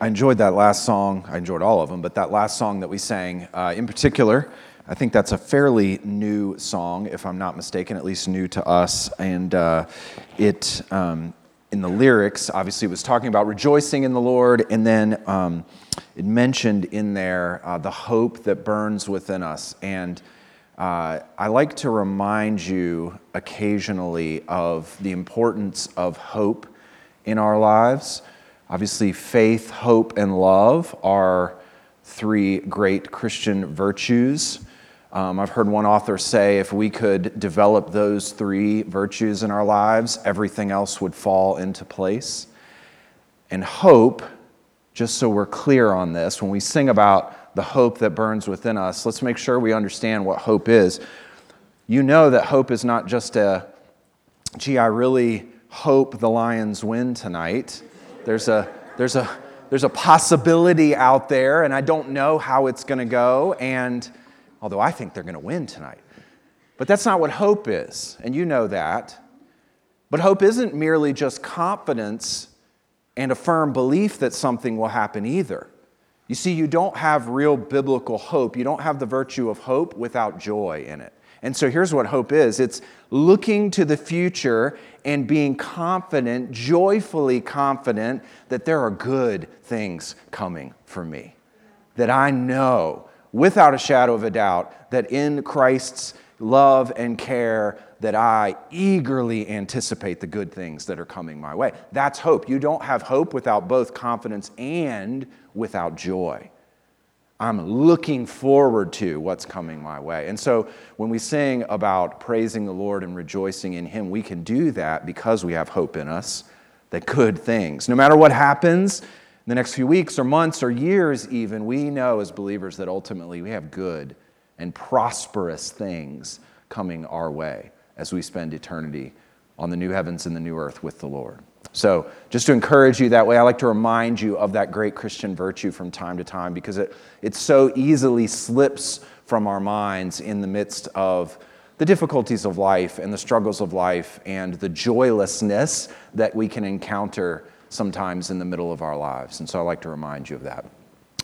I enjoyed that last song. I enjoyed all of them, but that last song that we sang uh, in particular, I think that's a fairly new song, if I'm not mistaken, at least new to us. And uh, it, um, in the lyrics, obviously, it was talking about rejoicing in the Lord, and then um, it mentioned in there uh, the hope that burns within us. And uh, I like to remind you occasionally of the importance of hope in our lives. Obviously, faith, hope, and love are three great Christian virtues. Um, I've heard one author say if we could develop those three virtues in our lives, everything else would fall into place. And hope, just so we're clear on this, when we sing about the hope that burns within us, let's make sure we understand what hope is. You know that hope is not just a, gee, I really hope the Lions win tonight. There's a, there's a, there's a possibility out there, and I don't know how it's going to go. And although I think they're going to win tonight. But that's not what hope is, and you know that. But hope isn't merely just confidence and a firm belief that something will happen either. You see, you don't have real biblical hope. You don't have the virtue of hope without joy in it. And so here's what hope is it's looking to the future and being confident, joyfully confident, that there are good things coming for me. That I know without a shadow of a doubt that in Christ's love and care that I eagerly anticipate the good things that are coming my way. That's hope. You don't have hope without both confidence and without joy. I'm looking forward to what's coming my way. And so when we sing about praising the Lord and rejoicing in Him, we can do that because we have hope in us that good things, no matter what happens in the next few weeks or months or years, even, we know as believers that ultimately we have good and prosperous things coming our way as we spend eternity on the new heavens and the new earth with the Lord. So, just to encourage you that way, I like to remind you of that great Christian virtue from time to time because it, it so easily slips from our minds in the midst of the difficulties of life and the struggles of life and the joylessness that we can encounter sometimes in the middle of our lives. And so, I like to remind you of that.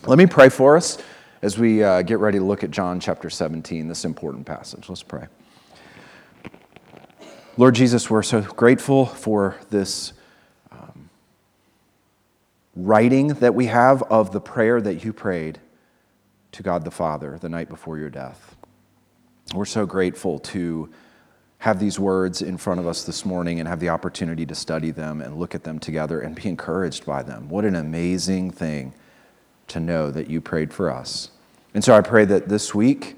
Let me pray for us as we uh, get ready to look at John chapter 17, this important passage. Let's pray. Lord Jesus, we're so grateful for this writing that we have of the prayer that you prayed to God the Father the night before your death. We're so grateful to have these words in front of us this morning and have the opportunity to study them and look at them together and be encouraged by them. What an amazing thing to know that you prayed for us. And so I pray that this week,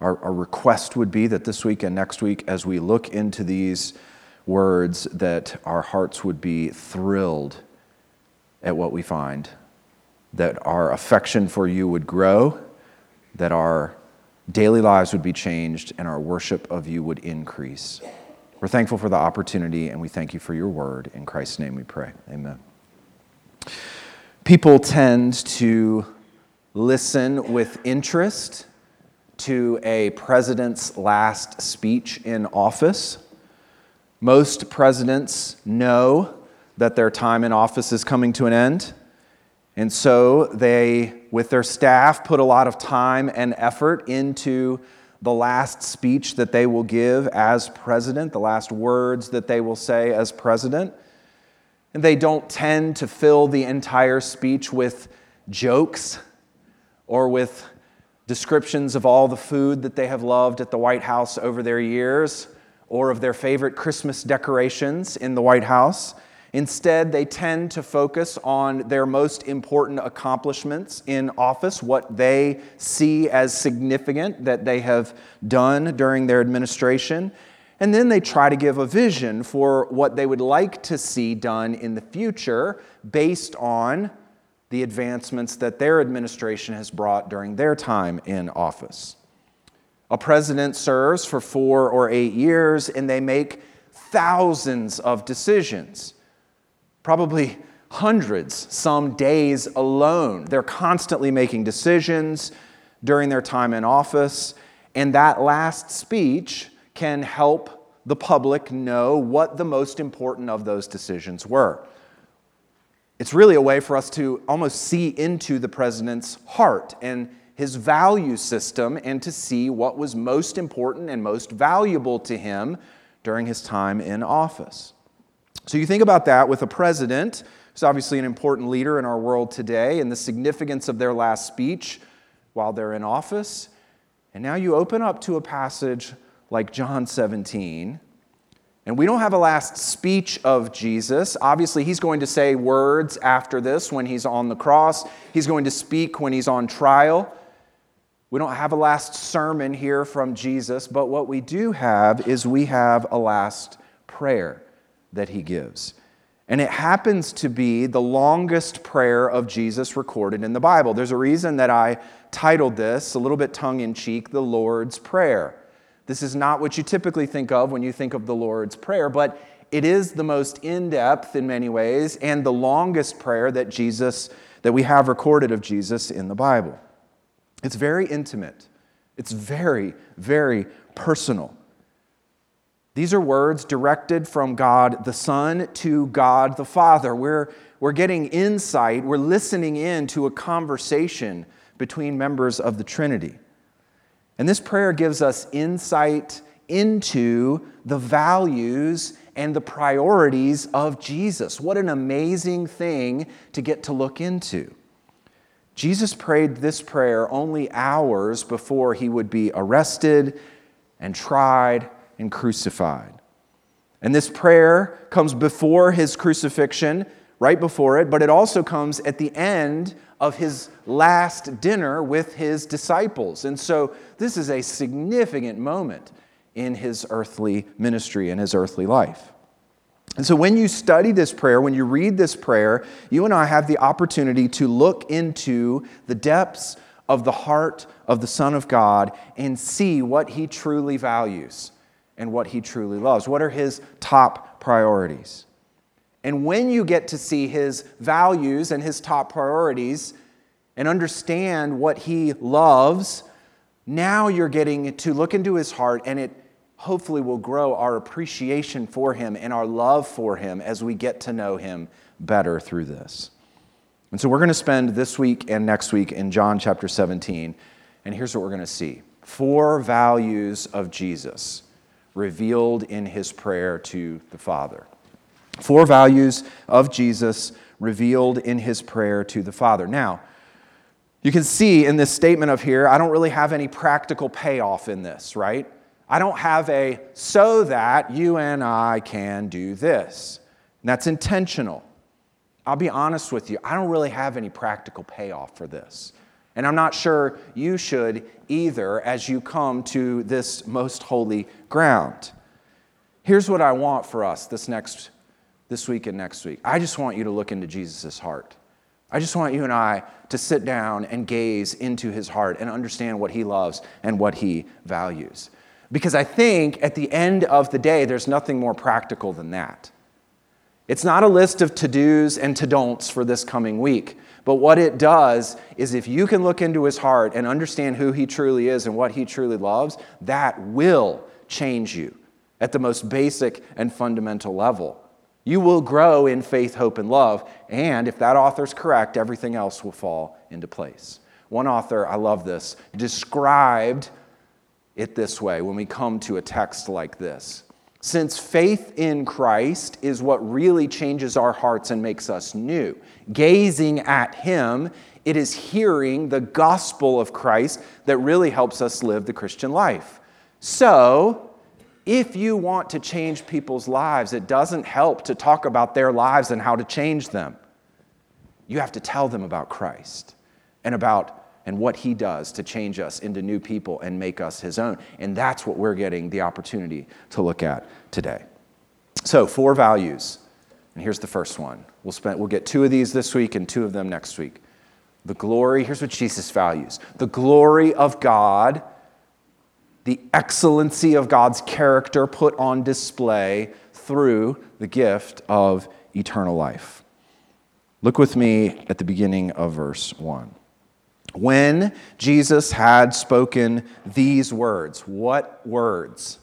our, our request would be that this week and next week, as we look into these words, that our hearts would be thrilled at what we find, that our affection for you would grow, that our daily lives would be changed, and our worship of you would increase. We're thankful for the opportunity, and we thank you for your word. In Christ's name we pray. Amen. People tend to listen with interest to a president's last speech in office. Most presidents know that their time in office is coming to an end. And so they, with their staff, put a lot of time and effort into the last speech that they will give as president, the last words that they will say as president. And they don't tend to fill the entire speech with jokes or with descriptions of all the food that they have loved at the White House over their years or of their favorite Christmas decorations in the White House. Instead, they tend to focus on their most important accomplishments in office, what they see as significant that they have done during their administration. And then they try to give a vision for what they would like to see done in the future based on the advancements that their administration has brought during their time in office. A president serves for four or eight years and they make thousands of decisions probably hundreds, some days alone. They're constantly making decisions during their time in office, and that last speech can help the public know what the most important of those decisions were. It's really a way for us to almost see into the president's heart and his value system and to see what was most important and most valuable to him during his time in office. So you think about that with a president who's obviously an important leader in our world today and the significance of their last speech while they're in office. And now you open up to a passage like John 17 and we don't have a last speech of Jesus. Obviously, he's going to say words after this when he's on the cross, he's going to speak when he's on trial. We don't have a last sermon here from Jesus, but what we do have is we have a last prayer that he gives. And it happens to be the longest prayer of Jesus recorded in the Bible. There's a reason that I titled this, a little bit tongue in cheek, the Lord's Prayer. This is not what you typically think of when you think of the Lord's Prayer, but it is the most in depth in many ways and the longest prayer that Jesus, that we have recorded of Jesus in the Bible. It's very intimate, it's very, very personal. These are words directed from God the Son to God the Father. We're, we're getting insight, we're listening in to a conversation between members of the Trinity. And this prayer gives us insight into the values and the priorities of Jesus. What an amazing thing to get to look into. Jesus prayed this prayer only hours before he would be arrested and tried and crucified. And this prayer comes before his crucifixion, right before it, but it also comes at the end of his last dinner with his disciples. And so this is a significant moment in his earthly ministry and his earthly life. And so when you study this prayer, when you read this prayer, you and I have the opportunity to look into the depths of the heart of the Son of God and see what he truly values and what he truly loves. What are his top priorities? And when you get to see his values and his top priorities and understand what he loves, now you're getting to look into his heart and it hopefully will grow our appreciation for him and our love for him as we get to know him better through this. And so we're going to spend this week and next week in John chapter 17. And here's what we're going to see four values of Jesus revealed in his prayer to the Father. Four values of Jesus revealed in his prayer to the Father. Now, you can see in this statement of here, I don't really have any practical payoff in this, right? I don't have a so that you and I can do this. And that's intentional. I'll be honest with you, I don't really have any practical payoff for this. And I'm not sure you should either as you come to this most holy ground. Here's what I want for us this next this week and next week. I just want you to look into Jesus' heart. I just want you and I to sit down and gaze into his heart and understand what he loves and what he values. Because I think at the end of the day, there's nothing more practical than that. It's not a list of to dos and to don'ts for this coming week. But what it does is if you can look into his heart and understand who he truly is and what he truly loves, that will change you at the most basic and fundamental level. You will grow in faith, hope, and love. And if that author's correct, everything else will fall into place. One author, I love this, described it this way when we come to a text like this. Since faith in Christ is what really changes our hearts and makes us new, gazing at Him, it is hearing the gospel of Christ that really helps us live the Christian life. So, if you want to change people's lives, it doesn't help to talk about their lives and how to change them. You have to tell them about Christ and about and what he does to change us into new people and make us his own. And that's what we're getting the opportunity to look at today. So, four values. And here's the first one. We'll spend we'll get two of these this week and two of them next week. The glory, here's what Jesus values. The glory of God the excellency of God's character put on display through the gift of eternal life. Look with me at the beginning of verse 1. When Jesus had spoken these words, what words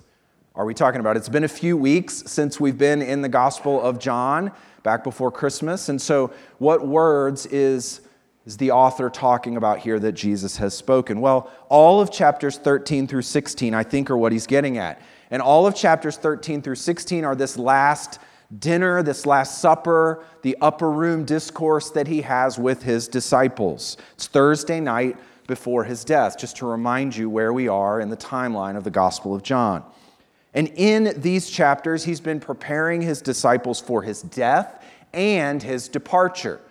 are we talking about? It's been a few weeks since we've been in the Gospel of John, back before Christmas. And so, what words is, is the author talking about here that Jesus has spoken? Well, all of chapters 13 through 16, I think, are what he's getting at. And all of chapters 13 through 16 are this last dinner, this Last Supper, the upper room discourse that he has with his disciples. It's Thursday night before his death, just to remind you where we are in the timeline of the Gospel of John. And in these chapters, he's been preparing his disciples for his death and his departure.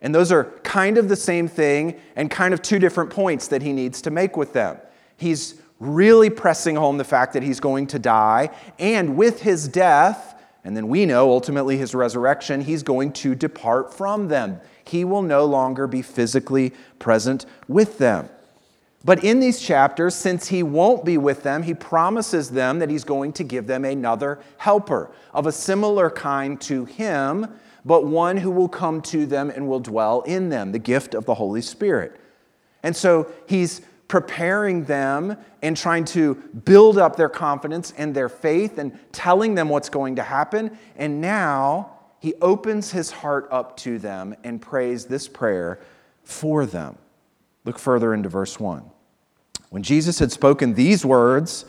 And those are kind of the same thing and kind of two different points that he needs to make with them. He's really pressing home the fact that he's going to die, and with his death, and then we know ultimately his resurrection, he's going to depart from them. He will no longer be physically present with them. But in these chapters, since he won't be with them, he promises them that he's going to give them another helper of a similar kind to him, but one who will come to them and will dwell in them, the gift of the Holy Spirit. And so he's preparing them and trying to build up their confidence and their faith and telling them what's going to happen. And now he opens his heart up to them and prays this prayer for them. Look further into verse 1. When Jesus had spoken these words,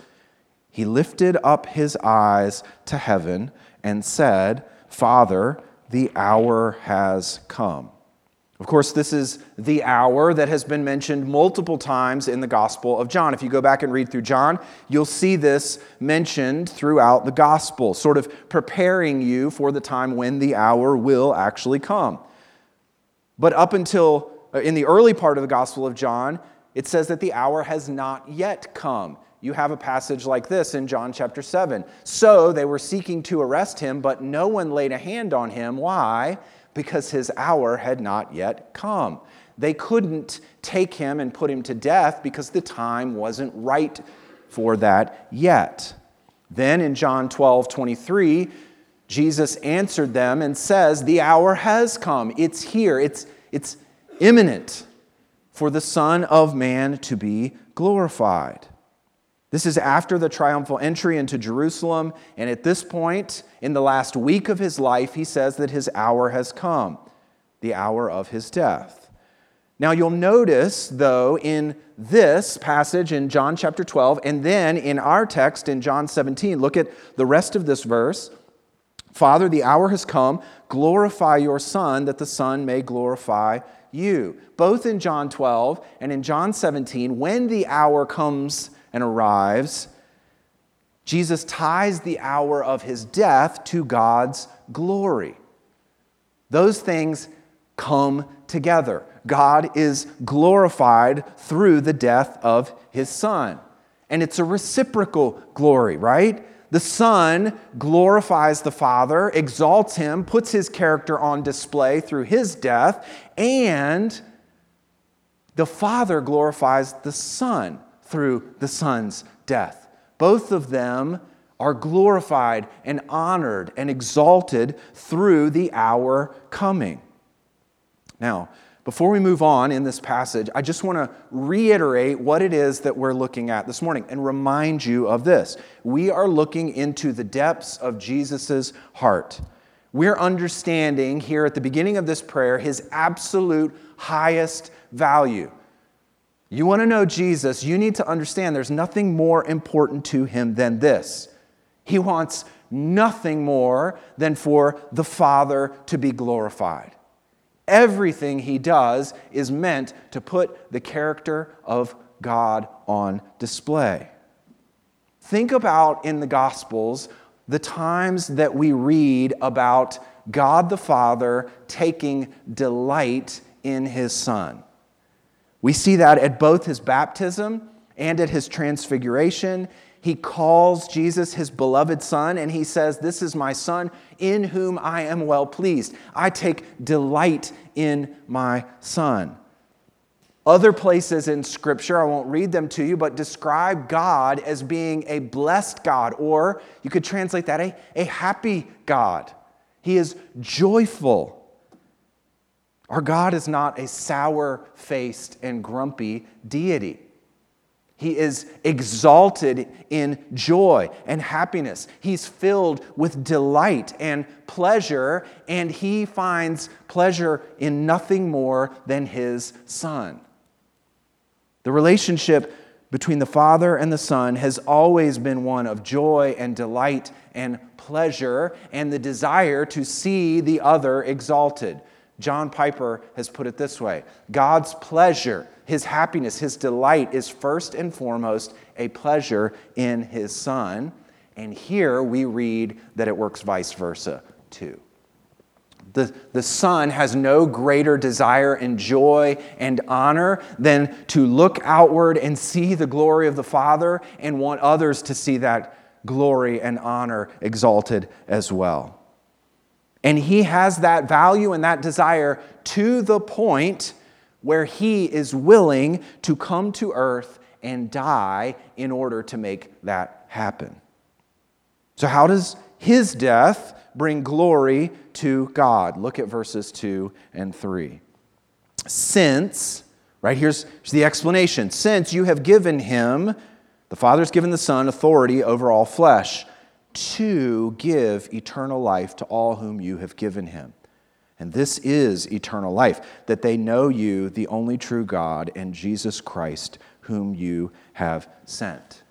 he lifted up his eyes to heaven and said, Father, the hour has come. Of course, this is the hour that has been mentioned multiple times in the Gospel of John. If you go back and read through John, you'll see this mentioned throughout the Gospel, sort of preparing you for the time when the hour will actually come. But up until uh, in the early part of the Gospel of John, it says that the hour has not yet come. You have a passage like this in John chapter 7. So they were seeking to arrest him, but no one laid a hand on him. Why? Because his hour had not yet come. They couldn't take him and put him to death because the time wasn't right for that yet. Then in John 12 23, Jesus answered them and says, The hour has come. It's here. It's, it's imminent for the Son of Man to be glorified. This is after the triumphal entry into Jerusalem, and at this point, in the last week of his life, he says that his hour has come, the hour of his death. Now, you'll notice, though, in this passage in John chapter 12, and then in our text in John 17, look at the rest of this verse. Father, the hour has come. Glorify your Son, that the Son may glorify you. Both in John 12 and in John 17, when the hour comes and arrives, Jesus ties the hour of his death to God's glory. Those things come together. God is glorified through the death of his Son. And it's a reciprocal glory, right? The Son glorifies the Father, exalts him, puts his character on display through his death, and the Father glorifies the Son through the Son's death. Both of them are glorified and honored and exalted through the hour coming. Now, before we move on in this passage, I just want to reiterate what it is that we're looking at this morning and remind you of this. We are looking into the depths of Jesus' heart. We're understanding here at the beginning of this prayer his absolute highest value. You want to know Jesus, you need to understand there's nothing more important to him than this. He wants nothing more than for the Father to be glorified. Everything he does is meant to put the character of God on display. Think about in the Gospels the times that we read about God the Father taking delight in his Son. We see that at both his baptism and at his transfiguration. He calls Jesus his beloved son, and he says, This is my son in whom I am well pleased. I take delight in my son. Other places in Scripture, I won't read them to you, but describe God as being a blessed God, or you could translate that a, a happy God. He is joyful. Our God is not a sour faced and grumpy deity. He is exalted in joy and happiness. He's filled with delight and pleasure, and he finds pleasure in nothing more than his Son. The relationship between the Father and the Son has always been one of joy and delight and pleasure and the desire to see the other exalted. John Piper has put it this way God's pleasure, his happiness, his delight is first and foremost a pleasure in his Son. And here we read that it works vice versa too. The, the Son has no greater desire and joy and honor than to look outward and see the glory of the Father and want others to see that glory and honor exalted as well. And he has that value and that desire to the point where he is willing to come to earth and die in order to make that happen. So, how does his death bring glory to God? Look at verses 2 and 3. Since, right here's the explanation since you have given him, the Father's given the Son authority over all flesh to give eternal life to all whom you have given him. And this is eternal life, that they know you, the only true God, and Jesus Christ, whom you have sent.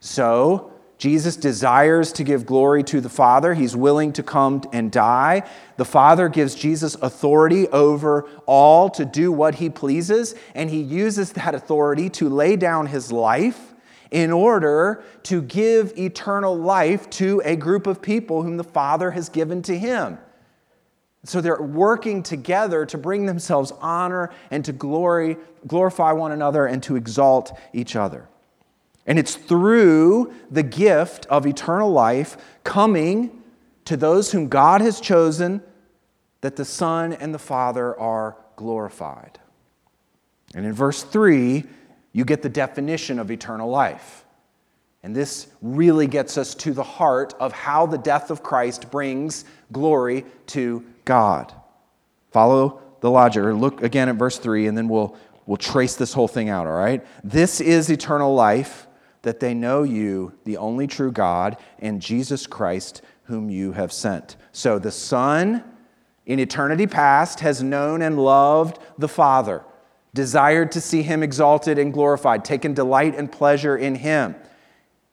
So, Jesus desires to give glory to the Father. He's willing to come and die. The Father gives Jesus authority over all to do what he pleases, and he uses that authority to lay down his life in order to give eternal life to a group of people whom the Father has given to him. So they're working together to bring themselves honor and to glory, glorify one another and to exalt each other. And it's through the gift of eternal life coming to those whom God has chosen that the Son and the Father are glorified. And in verse 3, you get the definition of eternal life. And this really gets us to the heart of how the death of Christ brings glory to God. Follow the logic, or look again at verse 3, and then we'll, we'll trace this whole thing out, all right? This is eternal life, that they know you, the only true God, and Jesus Christ, whom you have sent. So the Son, in eternity past, has known and loved the Father desired to see him exalted and glorified, taken delight and pleasure in him.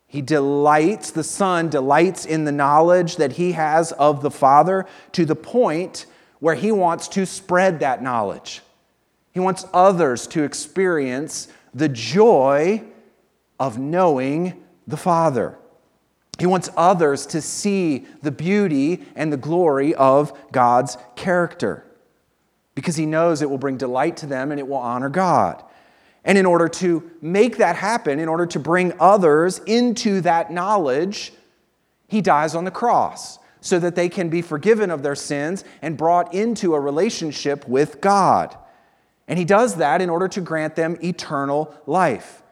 He delights, the Son delights in the knowledge that he has of the Father to the point where he wants to spread that knowledge. He wants others to experience the joy of knowing the Father. He wants others to see the beauty and the glory of God's character because he knows it will bring delight to them and it will honor God. And in order to make that happen, in order to bring others into that knowledge, he dies on the cross so that they can be forgiven of their sins and brought into a relationship with God. And he does that in order to grant them eternal life.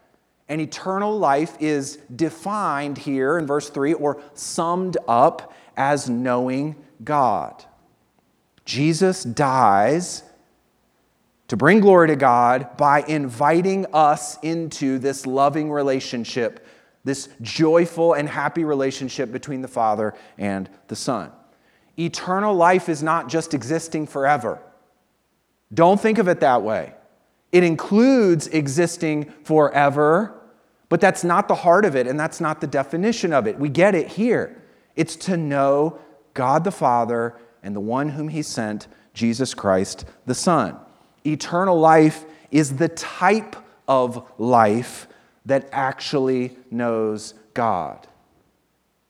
And eternal life is defined here in verse 3 or summed up as knowing God. Jesus dies to bring glory to God by inviting us into this loving relationship, this joyful and happy relationship between the Father and the Son. Eternal life is not just existing forever. Don't think of it that way. It includes existing forever, but that's not the heart of it, and that's not the definition of it. We get it here. It's to know God the Father and the one whom he sent, Jesus Christ the Son. Eternal life is the type of life that actually knows God,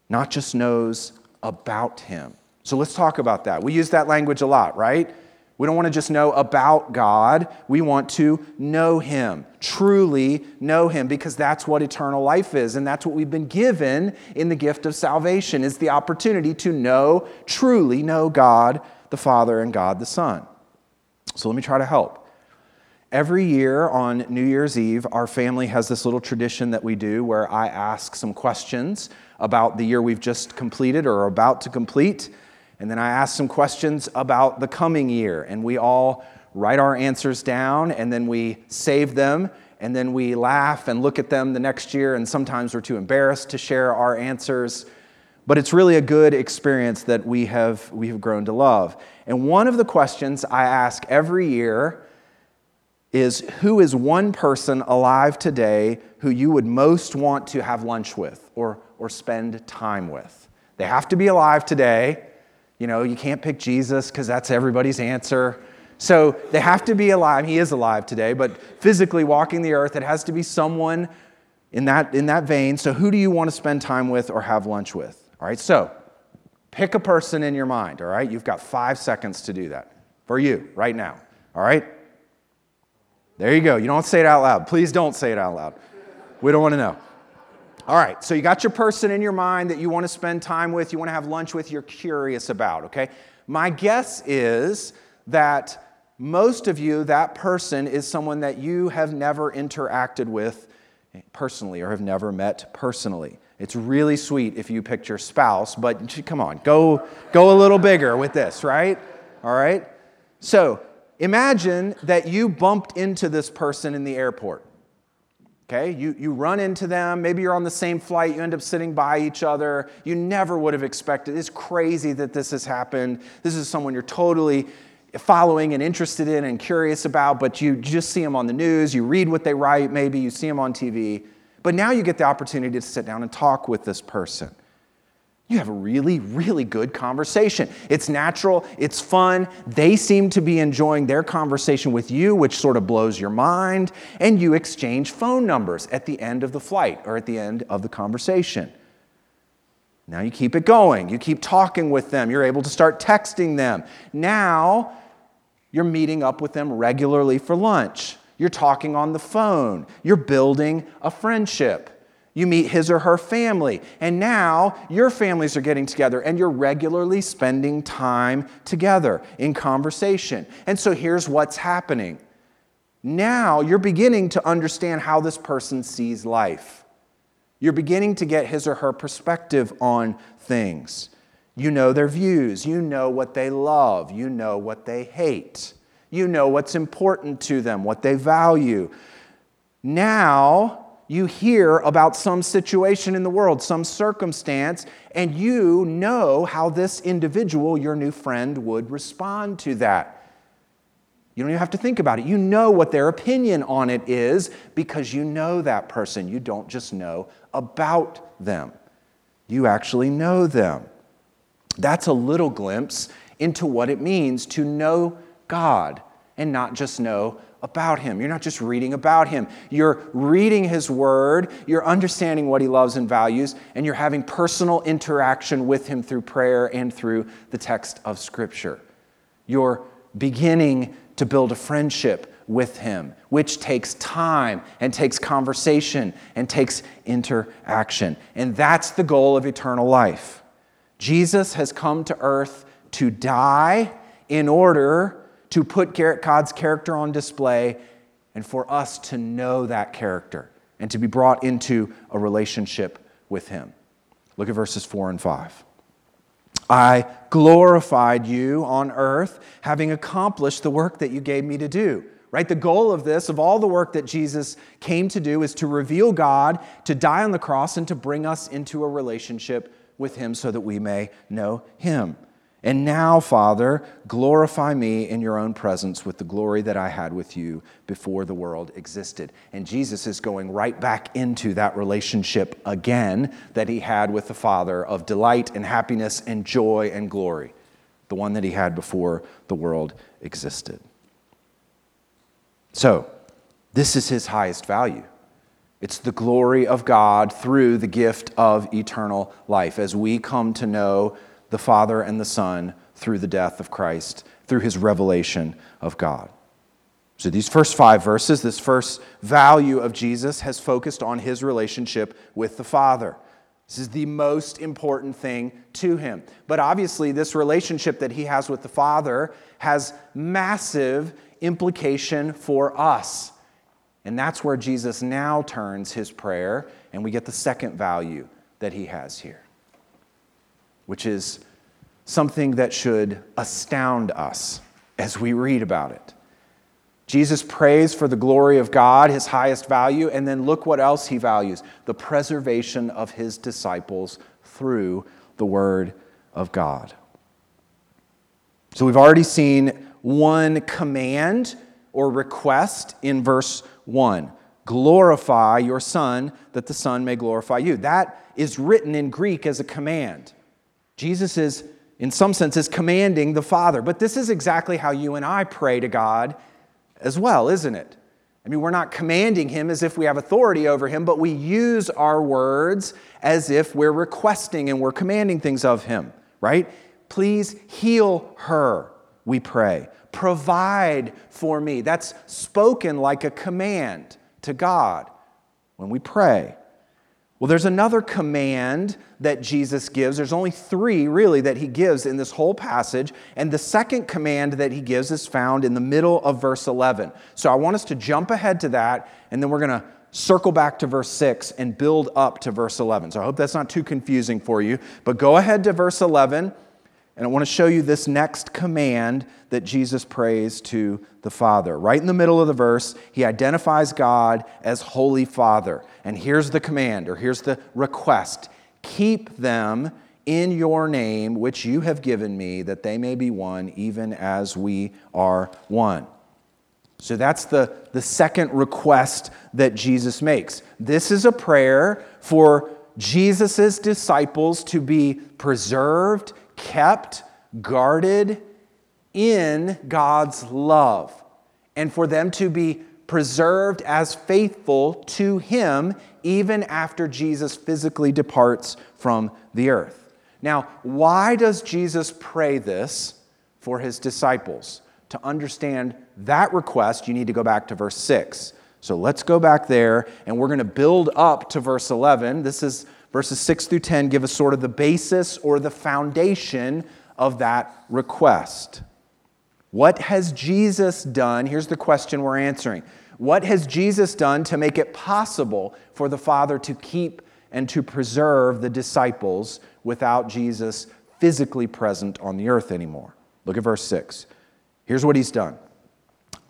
not just knows about him. So let's talk about that. We use that language a lot, right? We don't want to just know about God. We want to know Him, truly know Him, because that's what eternal life is. And that's what we've been given in the gift of salvation is the opportunity to know, truly know God the Father and God the Son. So let me try to help. Every year on New Year's Eve, our family has this little tradition that we do where I ask some questions about the year we've just completed or are about to complete. And then I ask some questions about the coming year, and we all write our answers down and then we save them and then we laugh and look at them the next year, and sometimes we're too embarrassed to share our answers. But it's really a good experience that we have, we have grown to love. And one of the questions I ask every year is Who is one person alive today who you would most want to have lunch with or, or spend time with? They have to be alive today. You know, you can't pick Jesus because that's everybody's answer. So they have to be alive. He is alive today, but physically walking the earth, it has to be someone in that, in that vein. So who do you want to spend time with or have lunch with? All right, so pick a person in your mind, all right? You've got five seconds to do that for you right now, all right? There you go. You don't say it out loud. Please don't say it out loud. We don't want to know. All right, so you got your person in your mind that you want to spend time with, you want to have lunch with, you're curious about, okay? My guess is that most of you, that person is someone that you have never interacted with personally or have never met personally. It's really sweet if you picked your spouse, but come on, go, go a little bigger with this, right? All right? So imagine that you bumped into this person in the airport. Okay, you, you run into them, maybe you're on the same flight, you end up sitting by each other. You never would have expected. It's crazy that this has happened. This is someone you're totally following and interested in and curious about, but you just see them on the news, you read what they write, maybe you see them on TV. But now you get the opportunity to sit down and talk with this person. You have a really, really good conversation. It's natural, it's fun. They seem to be enjoying their conversation with you, which sort of blows your mind. And you exchange phone numbers at the end of the flight or at the end of the conversation. Now you keep it going. You keep talking with them. You're able to start texting them. Now you're meeting up with them regularly for lunch. You're talking on the phone. You're building a friendship. You meet his or her family. And now your families are getting together and you're regularly spending time together in conversation. And so here's what's happening. Now you're beginning to understand how this person sees life. You're beginning to get his or her perspective on things. You know their views. You know what they love. You know what they hate. You know what's important to them, what they value. Now, you hear about some situation in the world, some circumstance, and you know how this individual, your new friend, would respond to that. You don't even have to think about it. You know what their opinion on it is because you know that person. You don't just know about them, you actually know them. That's a little glimpse into what it means to know God and not just know about him. You're not just reading about him. You're reading his word, you're understanding what he loves and values, and you're having personal interaction with him through prayer and through the text of scripture. You're beginning to build a friendship with him, which takes time and takes conversation and takes interaction. And that's the goal of eternal life. Jesus has come to earth to die in order to put God's character on display and for us to know that character and to be brought into a relationship with Him. Look at verses 4 and 5. I glorified you on earth, having accomplished the work that you gave me to do. Right? The goal of this, of all the work that Jesus came to do, is to reveal God, to die on the cross, and to bring us into a relationship with Him so that we may know Him. And now, Father, glorify me in your own presence with the glory that I had with you before the world existed. And Jesus is going right back into that relationship again that he had with the Father of delight and happiness and joy and glory, the one that he had before the world existed. So, this is his highest value. It's the glory of God through the gift of eternal life as we come to know the Father and the Son through the death of Christ, through his revelation of God. So, these first five verses, this first value of Jesus has focused on his relationship with the Father. This is the most important thing to him. But obviously, this relationship that he has with the Father has massive implication for us. And that's where Jesus now turns his prayer, and we get the second value that he has here which is something that should astound us as we read about it. Jesus prays for the glory of God, his highest value, and then look what else he values the preservation of his disciples through the Word of God. So we've already seen one command or request in verse 1 glorify your Son, that the Son may glorify you. That is written in Greek as a command. Jesus is, in some senses, commanding the Father. But this is exactly how you and I pray to God as well, isn't it? I mean, we're not commanding him as if we have authority over him, but we use our words as if we're requesting and we're commanding things of him, right? Please heal her, we pray. Provide for me. That's spoken like a command to God when we pray. Well, there's another command that Jesus gives. There's only three, really, that he gives in this whole passage. And the second command that he gives is found in the middle of verse 11. So I want us to jump ahead to that, and then we're going to circle back to verse 6 and build up to verse 11. So I hope that's not too confusing for you. But go ahead to verse 11 and I want to show you this next command that Jesus prays to the Father. Right in the middle of the verse, he identifies God as Holy Father. And here's the command, or here's the request Keep them in your name, which you have given me, that they may be one, even as we are one. So that's the, the second request that Jesus makes. This is a prayer for Jesus' disciples to be preserved kept, guarded in God's love, and for them to be preserved as faithful to Him even after Jesus physically departs from the earth. Now, why does Jesus pray this for His disciples? To understand that request, you need to go back to verse 6. So let's go back there, and we're going to build up to verse 11. This is Verses 6 through 10 give us sort of the basis or the foundation of that request. What has Jesus done? Here's the question we're answering. What has Jesus done to make it possible for the Father to keep and to preserve the disciples without Jesus physically present on the earth anymore? Look at verse 6. Here's what he's done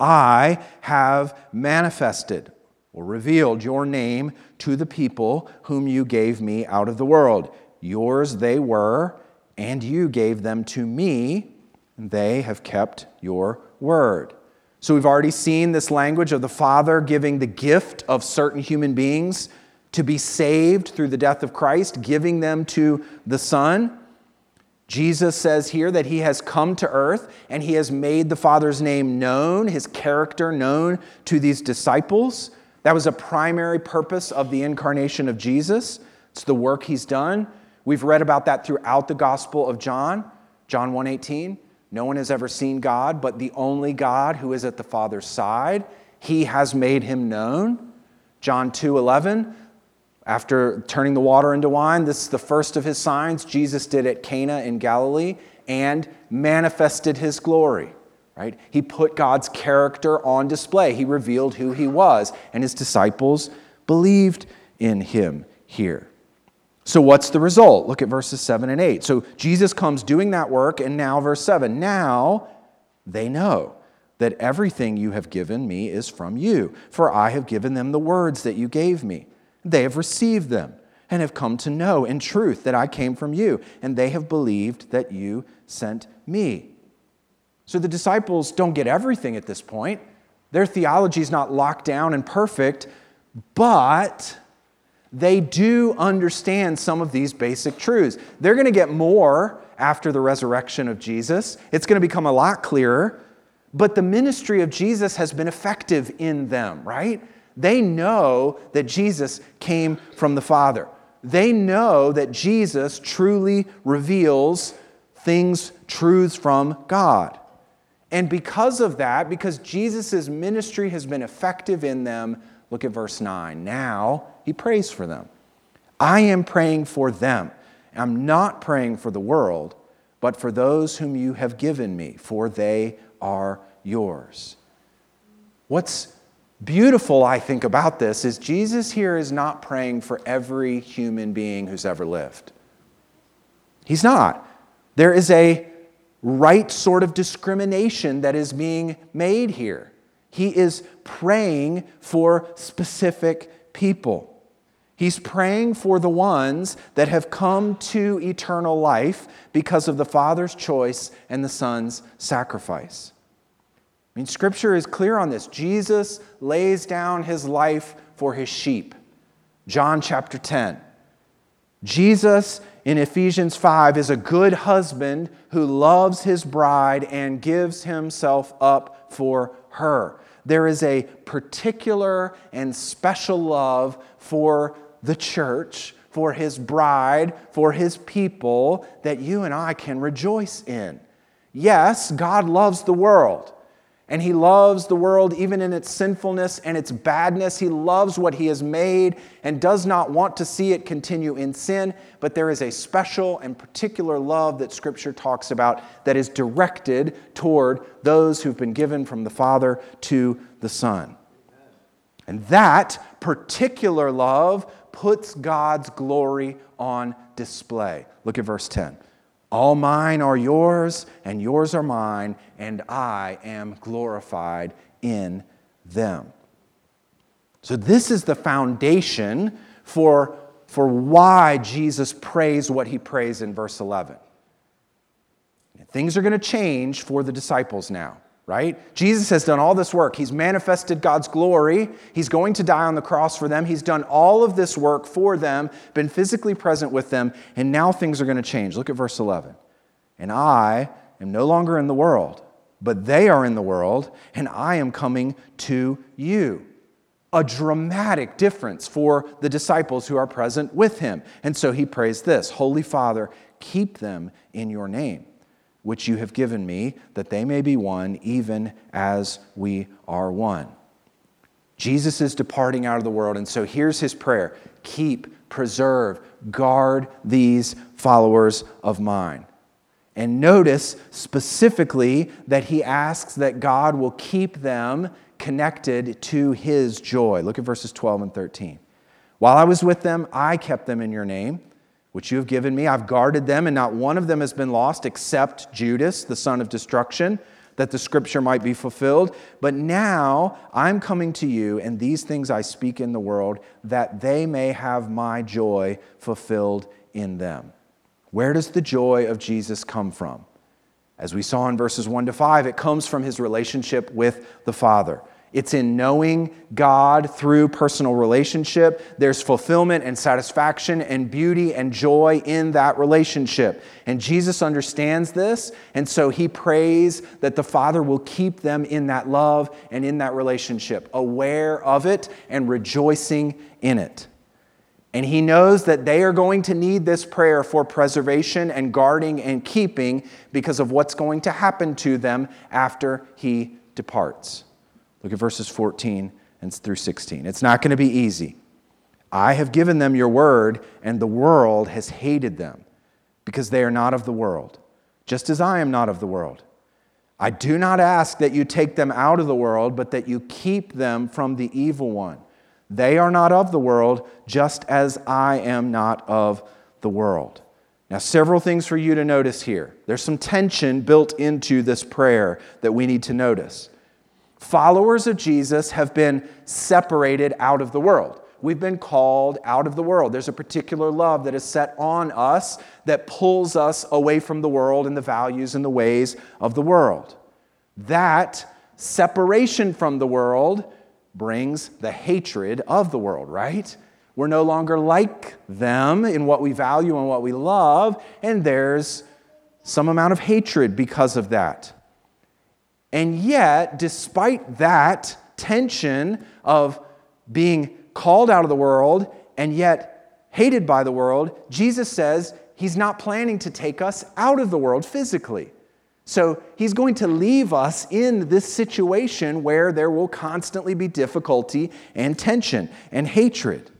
I have manifested or revealed your name to the people whom you gave me out of the world. Yours they were, and you gave them to me, and they have kept your word. So we've already seen this language of the Father giving the gift of certain human beings to be saved through the death of Christ, giving them to the Son. Jesus says here that he has come to earth and he has made the Father's name known, his character known to these disciples. That was a primary purpose of the incarnation of Jesus. It's the work he's done. We've read about that throughout the Gospel of John, John 1:18. No one has ever seen God, but the only God who is at the Father's side, he has made him known. John 2:11, after turning the water into wine, this is the first of his signs Jesus did at Cana in Galilee and manifested his glory right? He put God's character on display. He revealed who he was, and his disciples believed in him here. So, what's the result? Look at verses 7 and 8. So, Jesus comes doing that work, and now, verse 7 now they know that everything you have given me is from you, for I have given them the words that you gave me. They have received them and have come to know in truth that I came from you, and they have believed that you sent me. So the disciples don't get everything at this point. Their theology is not locked down and perfect, but they do understand some of these basic truths. They're going to get more after the resurrection of Jesus. It's going to become a lot clearer, but the ministry of Jesus has been effective in them, right? They know that Jesus came from the Father. They know that Jesus truly reveals things, truths from God. And because of that, because Jesus' ministry has been effective in them, look at verse 9. Now he prays for them. I am praying for them. I'm not praying for the world, but for those whom you have given me, for they are yours. What's beautiful, I think, about this is Jesus here is not praying for every human being who's ever lived. He's not. There is a right sort of discrimination that is being made here. He is praying for specific people. He's praying for the ones that have come to eternal life because of the Father's choice and the Son's sacrifice. I mean, Scripture is clear on this. Jesus lays down his life for his sheep. John chapter 10. Jesus in Ephesians 5 is a good husband who loves his bride and gives himself up for her. There is a particular and special love for the church, for his bride, for his people that you and I can rejoice in. Yes, God loves the world. And he loves the world even in its sinfulness and its badness. He loves what he has made and does not want to see it continue in sin. But there is a special and particular love that Scripture talks about that is directed toward those who've been given from the Father to the Son. And that particular love puts God's glory on display. Look at verse 10. All mine are yours, and yours are mine, and I am glorified in them. So, this is the foundation for, for why Jesus prays what he prays in verse 11. Things are going to change for the disciples now right? Jesus has done all this work. He's manifested God's glory. He's going to die on the cross for them. He's done all of this work for them, been physically present with them, and now things are going to change. Look at verse 11. And I am no longer in the world, but they are in the world, and I am coming to you. A dramatic difference for the disciples who are present with him. And so he prays this Holy Father, keep them in your name which you have given me, that they may be one, even as we are one. Jesus is departing out of the world, and so here's his prayer keep, preserve, guard these followers of mine. And notice specifically that he asks that God will keep them connected to his joy. Look at verses 12 and 13. While I was with them, I kept them in your name which you have given me. I've guarded them, and not one of them has been lost except Judas, the son of destruction, that the scripture might be fulfilled. But now I'm coming to you, and these things I speak in the world, that they may have my joy fulfilled in them. Where does the joy of Jesus come from? As we saw in verses 1 to 5, it comes from his relationship with the Father. It's in knowing God through personal relationship. There's fulfillment and satisfaction and beauty and joy in that relationship. And Jesus understands this, and so he prays that the Father will keep them in that love and in that relationship, aware of it and rejoicing in it. And he knows that they are going to need this prayer for preservation and guarding and keeping because of what's going to happen to them after he departs. Look at verses 14 and through 16. It's not going to be easy. I have given them your word, and the world has hated them because they are not of the world, just as I am not of the world. I do not ask that you take them out of the world, but that you keep them from the evil one. They are not of the world, just as I am not of the world. Now, several things for you to notice here. There's some tension built into this prayer that we need to notice. Followers of Jesus have been separated out of the world. We've been called out of the world. There's a particular love that is set on us that pulls us away from the world and the values and the ways of the world. That separation from the world brings the hatred of the world, right? We're no longer like them in what we value and what we love, and there's some amount of hatred because of that. And yet, despite that tension of being called out of the world and yet hated by the world, Jesus says he's not planning to take us out of the world physically. So he's going to leave us in this situation where there will constantly be difficulty and tension and hatred.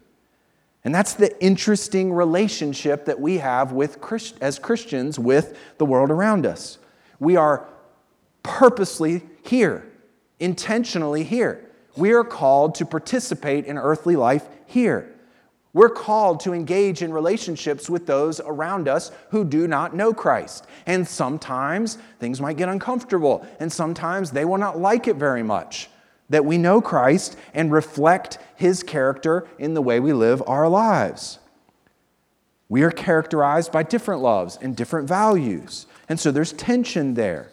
And that's the interesting relationship that we have with as Christians with the world around us. We are purposely here, intentionally here. We are called to participate in earthly life here. We're called to engage in relationships with those around us who do not know Christ. And sometimes things might get uncomfortable, and sometimes they will not like it very much. that we know Christ and reflect his character in the way we live our lives. We are characterized by different loves and different values. And so there's tension there.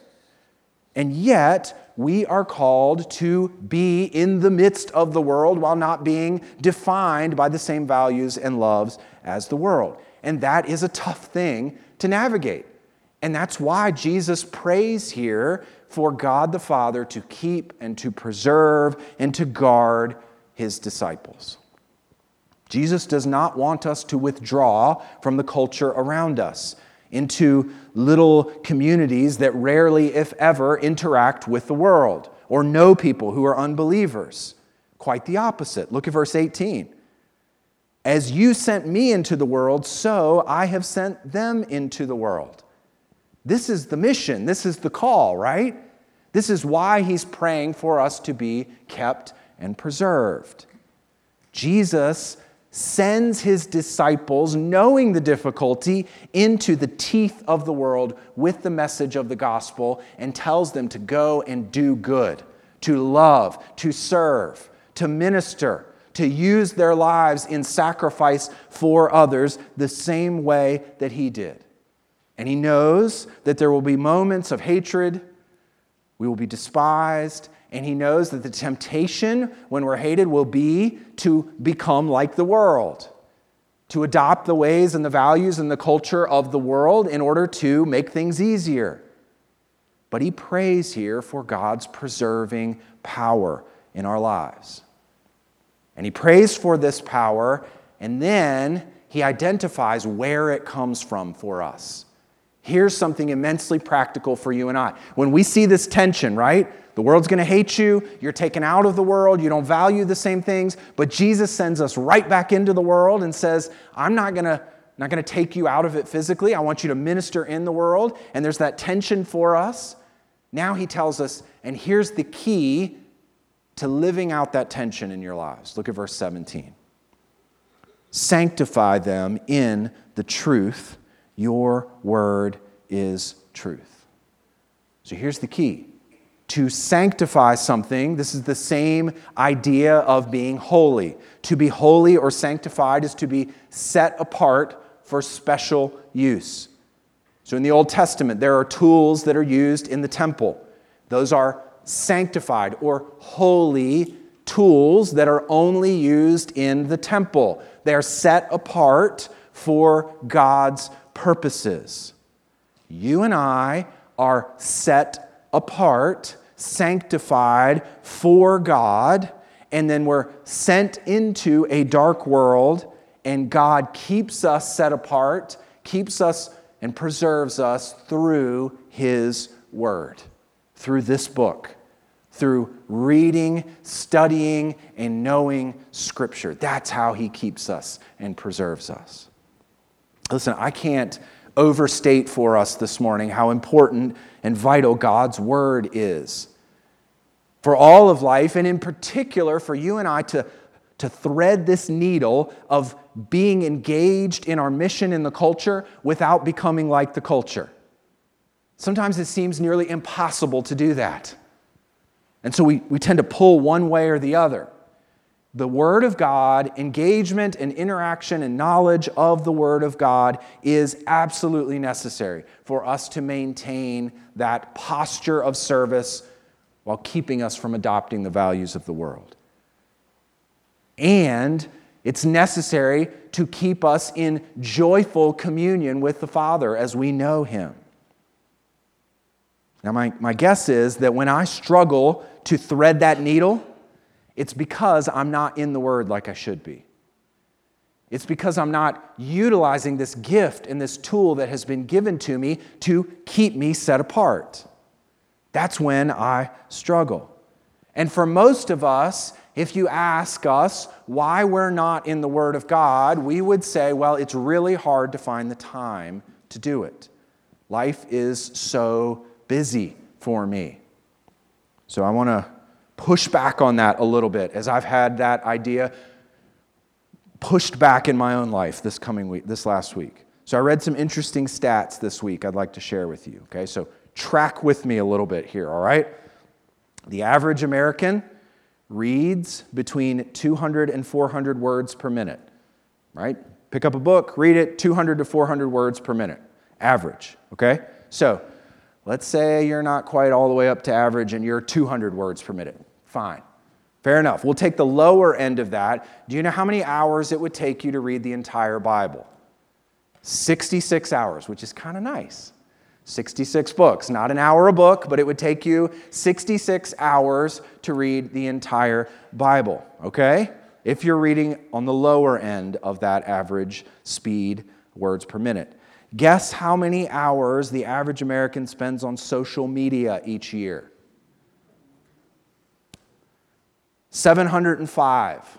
And yet, we are called to be in the midst of the world while not being defined by the same values and loves as the world. And that is a tough thing to navigate. And that's why Jesus prays here for God the Father to keep and to preserve and to guard his disciples. Jesus does not want us to withdraw from the culture around us into little communities that rarely, if ever, interact with the world or know people who are unbelievers. Quite the opposite. Look at verse 18. As you sent me into the world, so I have sent them into the world. This is the mission. This is the call, right? This is why he's praying for us to be kept and preserved. Jesus sends his disciples, knowing the difficulty, into the teeth of the world with the message of the gospel and tells them to go and do good, to love, to serve, to minister, to use their lives in sacrifice for others the same way that he did. And he knows that there will be moments of hatred, we will be despised, and he knows that the temptation when we're hated will be to become like the world, to adopt the ways and the values and the culture of the world in order to make things easier. But he prays here for God's preserving power in our lives. And he prays for this power, and then he identifies where it comes from for us. Here's something immensely practical for you and I. When we see this tension, right? The world's going to hate you. You're taken out of the world. You don't value the same things. But Jesus sends us right back into the world and says, I'm not going to. Not going to take you out of it physically. I want you to minister in the world. And there's that tension for us. Now he tells us, and here's the key to living out that tension in your lives. Look at verse 17. Sanctify them in the truth. Your word is truth. So here's the key to sanctify something, this is the same idea of being holy. To be holy or sanctified is to be set apart for special use. So in the Old Testament, there are tools that are used in the temple. Those are sanctified or holy tools that are only used in the temple. They are set apart for God's purposes. You and I are set apart, sanctified for God, and then we're sent into a dark world, and God keeps us set apart, keeps us and preserves us through His Word, through this book, through reading, studying, and knowing Scripture. That's how He keeps us and preserves us. Listen, I can't overstate for us this morning how important and vital God's Word is for all of life, and in particular for you and I to, to thread this needle of being engaged in our mission in the culture without becoming like the culture. Sometimes it seems nearly impossible to do that. And so we, we tend to pull one way or the other the Word of God, engagement and interaction and knowledge of the Word of God is absolutely necessary for us to maintain that posture of service while keeping us from adopting the values of the world. And it's necessary to keep us in joyful communion with the Father as we know Him. Now, my, my guess is that when I struggle to thread that needle, it's because I'm not in the Word like I should be. It's because I'm not utilizing this gift and this tool that has been given to me to keep me set apart. That's when I struggle. And for most of us, if you ask us why we're not in the Word of God, we would say, well, it's really hard to find the time to do it. Life is so busy for me. So I want to push back on that a little bit as I've had that idea pushed back in my own life this coming week, this last week. So I read some interesting stats this week I'd like to share with you. Okay, so track with me a little bit here, all right? The average American reads between 200 and 400 words per minute, right? Pick up a book, read it, 200 to 400 words per minute, average, okay? So let's say you're not quite all the way up to average and you're 200 words per minute. Fine. Fair enough. We'll take the lower end of that. Do you know how many hours it would take you to read the entire Bible? 66 hours, which is kind of nice. 66 books, not an hour a book, but it would take you 66 hours to read the entire Bible, okay? If you're reading on the lower end of that average speed, words per minute. Guess how many hours the average American spends on social media each year? 705.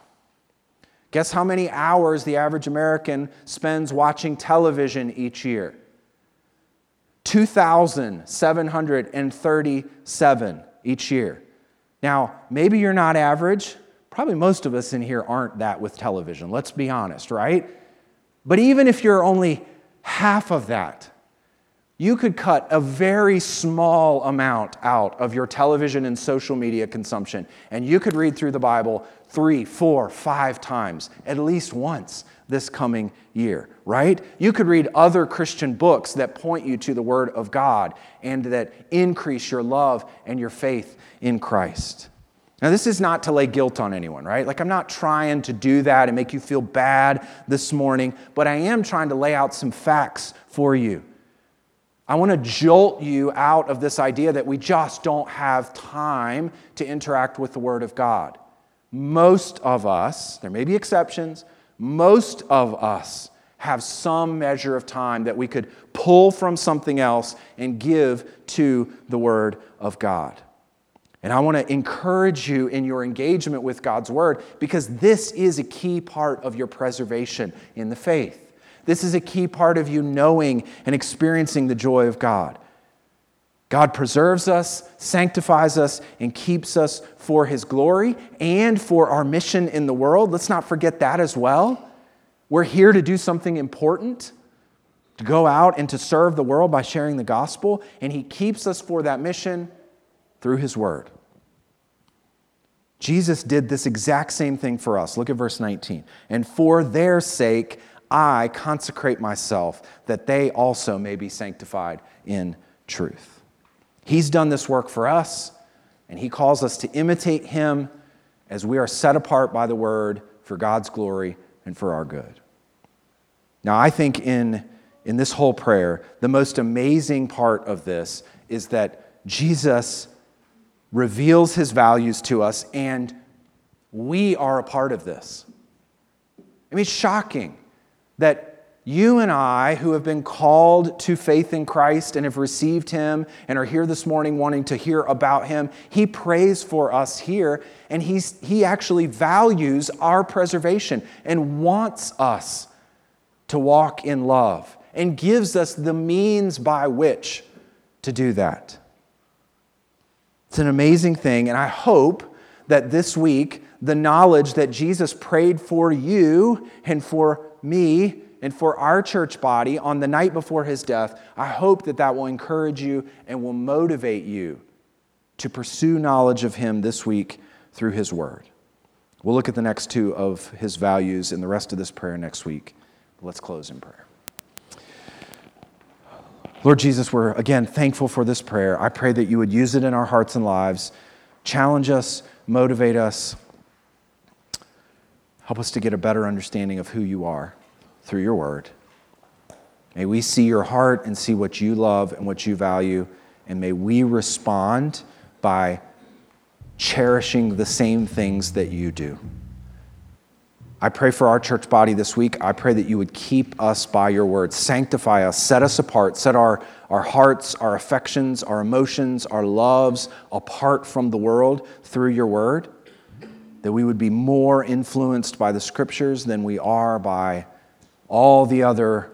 Guess how many hours the average American spends watching television each year? 2,737 each year. Now, maybe you're not average. Probably most of us in here aren't that with television, let's be honest, right? But even if you're only half of that, you could cut a very small amount out of your television and social media consumption, and you could read through the Bible three, four, five times, at least once this coming year, right? You could read other Christian books that point you to the Word of God and that increase your love and your faith in Christ. Now, this is not to lay guilt on anyone, right? Like, I'm not trying to do that and make you feel bad this morning, but I am trying to lay out some facts for you. I want to jolt you out of this idea that we just don't have time to interact with the Word of God. Most of us, there may be exceptions, most of us have some measure of time that we could pull from something else and give to the Word of God. And I want to encourage you in your engagement with God's Word because this is a key part of your preservation in the faith. This is a key part of you knowing and experiencing the joy of God. God preserves us, sanctifies us, and keeps us for His glory and for our mission in the world. Let's not forget that as well. We're here to do something important, to go out and to serve the world by sharing the gospel, and He keeps us for that mission through His Word. Jesus did this exact same thing for us. Look at verse 19. And for their sake, I consecrate myself, that they also may be sanctified in truth. He's done this work for us, and He calls us to imitate Him as we are set apart by the Word for God's glory and for our good. Now, I think in, in this whole prayer, the most amazing part of this is that Jesus reveals his values to us, and we are a part of this. I mean, it's shocking that you and I, who have been called to faith in Christ and have received Him and are here this morning wanting to hear about Him, He prays for us here, and he's, He actually values our preservation and wants us to walk in love and gives us the means by which to do that. It's an amazing thing, and I hope that this week, the knowledge that Jesus prayed for you and for me and for our church body on the night before his death, I hope that that will encourage you and will motivate you to pursue knowledge of him this week through his word. We'll look at the next two of his values in the rest of this prayer next week. Let's close in prayer. Lord Jesus, we're again thankful for this prayer. I pray that you would use it in our hearts and lives, challenge us, motivate us, help us to get a better understanding of who you are through your word. May we see your heart and see what you love and what you value, and may we respond by cherishing the same things that you do. I pray for our church body this week. I pray that you would keep us by your word, sanctify us, set us apart, set our, our hearts, our affections, our emotions, our loves apart from the world through your word. That we would be more influenced by the scriptures than we are by all the other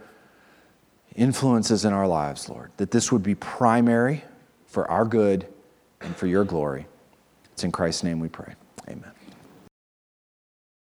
influences in our lives, Lord. That this would be primary for our good and for your glory. It's in Christ's name we pray.